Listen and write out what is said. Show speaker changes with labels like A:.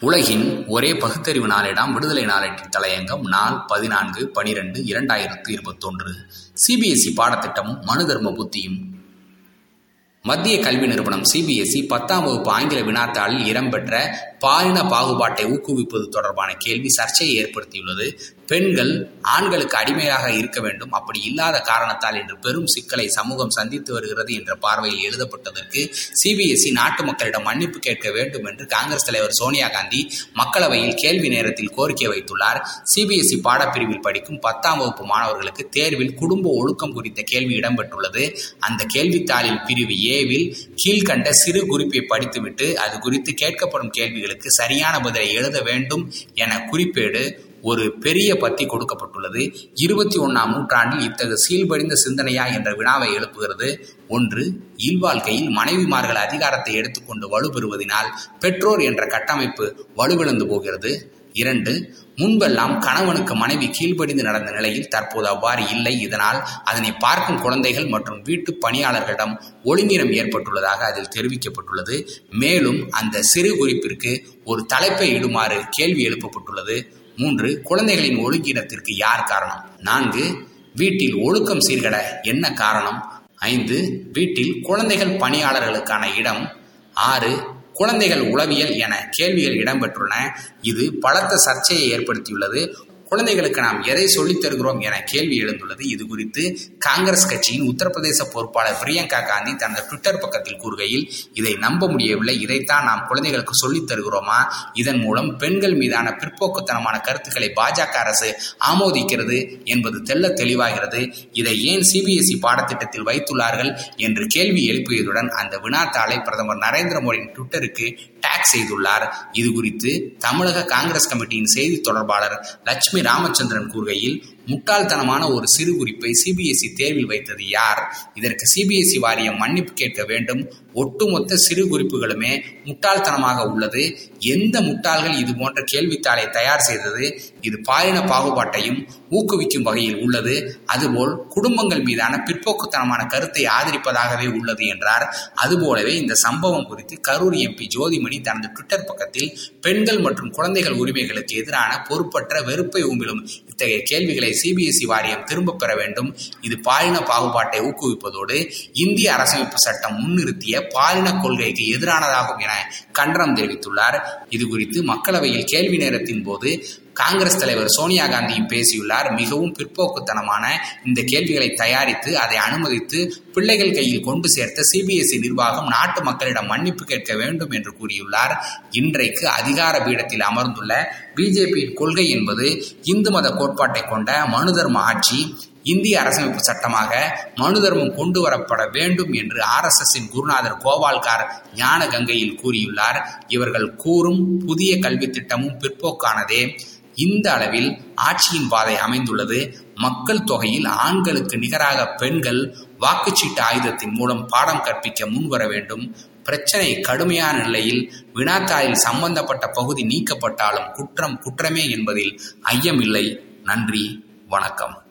A: உலகின் ஒரே பகுத்தறிவு நாளேடாம் விடுதலை நாளேட்டின் தலையங்கம் நாள் பதினான்கு பனிரெண்டு இரண்டாயிரத்து இருபத்தொன்று. சிபிஎஸ்இ பாடத்திட்டமும் மனுதர்ம புத்தியும். மத்திய கல்வி நிறுவனம் சிபிஎஸ்இ பத்தாம் வகுப்பு ஆங்கில வினாத்தாளில் இடம்பெற்ற பாலின பாகுபாட்டை ஊக்குவிப்பது தொடர்பான கேள்வி சர்ச்சையை ஏற்படுத்தியுள்ளது. பெண்கள் ஆண்களுக்கு அடிமையாக இருக்க வேண்டும். அப்படி இல்லாத காரணத்தால் இன்று பெரும் சிக்கலை சமூகம் சந்தித்து வருகிறது என்ற பார்வையில் எழுதப்பட்டதற்கு சிபிஎஸ்இ நாட்டு மக்களிடம் மன்னிப்பு கேட்க வேண்டும் என்று காங்கிரஸ் தலைவர் சோனியா காந்தி மக்களவையில் கேள்வி நேரத்தில் கோரிக்கை வைத்துள்ளார். சிபிஎஸ்இ பாடப்பிரிவில் படிக்கும் பத்தாம் வகுப்பு மாணவர்களுக்கு தேர்வில் குடும்ப ஒழுக்கம் குறித்த கேள்வி இடம்பெற்றுள்ளது. அந்த கேள்வித்தாளில் பிரிவு ஏவில் கீழ்கண்ட சிறு குறிப்பை படித்துவிட்டு அது குறித்து கேட்கப்படும் கேள்விகளுக்கு சரியான பதிலை எழுத வேண்டும் என குறிப்பேடு. ஒரு பெரிய பத்தி கொடுக்கப்பட்டுள்ளது. இருபத்தி ஒன்றாம் நூற்றாண்டில் இத்தகைய சீல்படிந்த சிந்தனையா என்ற வினாவை எழுப்புகிறது. ஒன்று இல்வாழ்க்கையில் மனைவிமார்கள் அதிகாரத்தை எடுத்துக்கொண்டு வலுப்பெறுவதனால் பெற்றோர் என்ற கட்டமைப்பு வலுவிழந்து போகிறது. இரண்டு முன்பெல்லாம் கணவனுக்கு மனைவி கீழ்ப்படிந்து நடந்த நிலையில் தற்போது அவ்வாறு இல்லை. இதனால் அதனை பார்க்கும் குழந்தைகள் மற்றும் வீட்டு பணியாளர்களிடம் ஒழுங்கினம் ஏற்பட்டுள்ளதாக அதில் தெரிவிக்கப்பட்டுள்ளது. மேலும் அந்த சிறு குறிப்பிற்கு ஒரு தலைப்பை இடுமாறு கேள்வி எழுப்பப்பட்டுள்ளது. மூன்று குழந்தைகளின் ஒழுங்கினத்திற்கு யார் காரணம்? நான்கு வீட்டில் ஒழுக்கம் சீர்கட என்ன காரணம்? ஐந்து வீட்டில் குழந்தைகள் பணியாளர்களுக்கான இடம். ஆறு குழந்தைகள் உளவியல் என கேள்விகள் இடம்பெற்றுள்ளன. இது பலத்த சர்ச்சையை ஏற்படுத்தியுள்ளது. குழந்தைகளுக்கு நாம் எதை சொல்லித் தருகிறோம் என கேள்வி எழுந்துள்ளது. இது குறித்து காங்கிரஸ் கட்சியின் உத்தரப்பிரதேச பொறுப்பாளர் பிரியங்கா காந்தி தனது ட்விட்டர் பக்கத்தில் கூறுகையில் இதை நம்ப முடியவில்லை. இதைத்தான் நாம் குழந்தைகளுக்கு சொல்லித் தருகிறோமா? இதன் மூலம் பெண்கள் மீதான பிற்போக்குத்தனமான கருத்துக்களை பாஜக அரசு ஆமோதிக்கிறது என்பது தெல்ல தெளிவாகிறது. இதை ஏன் சிபிஎஸ்இ பாடத்திட்டத்தில் வைத்துள்ளார்கள்? என்று கேள்வி எழுப்பியதுடன் அந்த வினாத்தாளை பிரதமர் நரேந்திர மோடியின் ட்விட்டருக்கு டேக் செய்துள்ளார். இது குறித்து தமிழக காங்கிரஸ் கமிட்டியின் செய்தி தொடர்பாளர் லட்சுமி ராமச்சந்திரன் கூறுகையில் முட்டாள்தனமான ஒரு சிறு குறிப்பை சிபிஎஸ்இ தேர்வில் வைத்தது யார்? இதற்கு சிபிஎஸ்இ வாரியம் மன்னிப்பு கேட்க வேண்டும். ஒட்டுமொத்த சிறு குறிப்புகளுமே முட்டாள்தனமாக உள்ளது. எந்த முட்டாள்கள் இது போன்ற கேள்வித்தாளை தயார் செய்தது? இது பாலின பாகுபாட்டையும் ஊக்குவிக்கும் வகையில் உள்ளது. அதுபோல் குடும்பங்கள் மீதான பிற்போக்குத்தனமான கருத்தை ஆதரிப்பதாகவே உள்ளது என்றார். அதுபோலவே இந்த சம்பவம் குறித்து கரூர் எம்பி ஜோதிமணி தனது ட்விட்டர் பக்கத்தில் பெண்கள் மற்றும் குழந்தைகள் உரிமைகளுக்கு எதிரான பொறுப்பற்ற வெறுப்பை உமிழும் இத்தகைய கேள்விகளை சிபிஎஸ்இ வாரியம் திரும்பப் பெற வேண்டும். இது பாலின பாகுபாட்டை ஊக்குவிப்பதோடு இந்திய அரசமைப்பு சட்டம் முன்னிறுத்திய பாலின கொள்கைக்கு எதிரானதாகும் என கண்டனம் தெரிவித்துள்ளார். இது குறித்து மக்களவையில் கேள்வி நேரத்தின் போது காங்கிரஸ் தலைவர் சோனியா காந்தியும் பேசியுள்ளார். மிகவும் பிற்போக்குத்தனமான இந்த கேள்விகளை தயாரித்து அதை அனுமதித்து பிள்ளைகள் கையில் கொண்டு சேர்த்த சிபிஎஸ்இ நிர்வாகம் நாட்டு மக்களிடம் மன்னிப்பு கேட்க வேண்டும் என்று கூறியுள்ளார். இன்றைக்கு அதிகார பீடத்தில் அமர்ந்துள்ள பிஜேபியின் கொள்கை என்பது இந்து மத கோட்பாட்டை கொண்ட மனு தர்ம ஆட்சி. இந்திய அரசமைப்பு சட்டமாக மனு தர்மம் கொண்டு வரப்பட வேண்டும் என்று ஆர் எஸ் குருநாதர் கோபால்கார் ஞான கங்கையில் கூறியுள்ளார். இவர்கள் கூறும் புதிய கல்வி திட்டமும் பிற்போக்கானதே. இந்த அளவில் ஆட்சியின் பாதை அமைந்துள்ளது. மக்கள் தொகையில் ஆண்களுக்கு நிகராக பெண்கள் வாக்குச்சீட்டு ஆயுதத்தின் மூலம் பாடம் கற்பிக்க முன்வர வேண்டும். பிரச்சனை கடுமையான நிலையில் வினாத்தாளில் சம்பந்தப்பட்ட பகுதி நீக்கப்பட்டாலும் குற்றம் குற்றமே என்பதில் ஐயமில்லை. நன்றி வணக்கம்.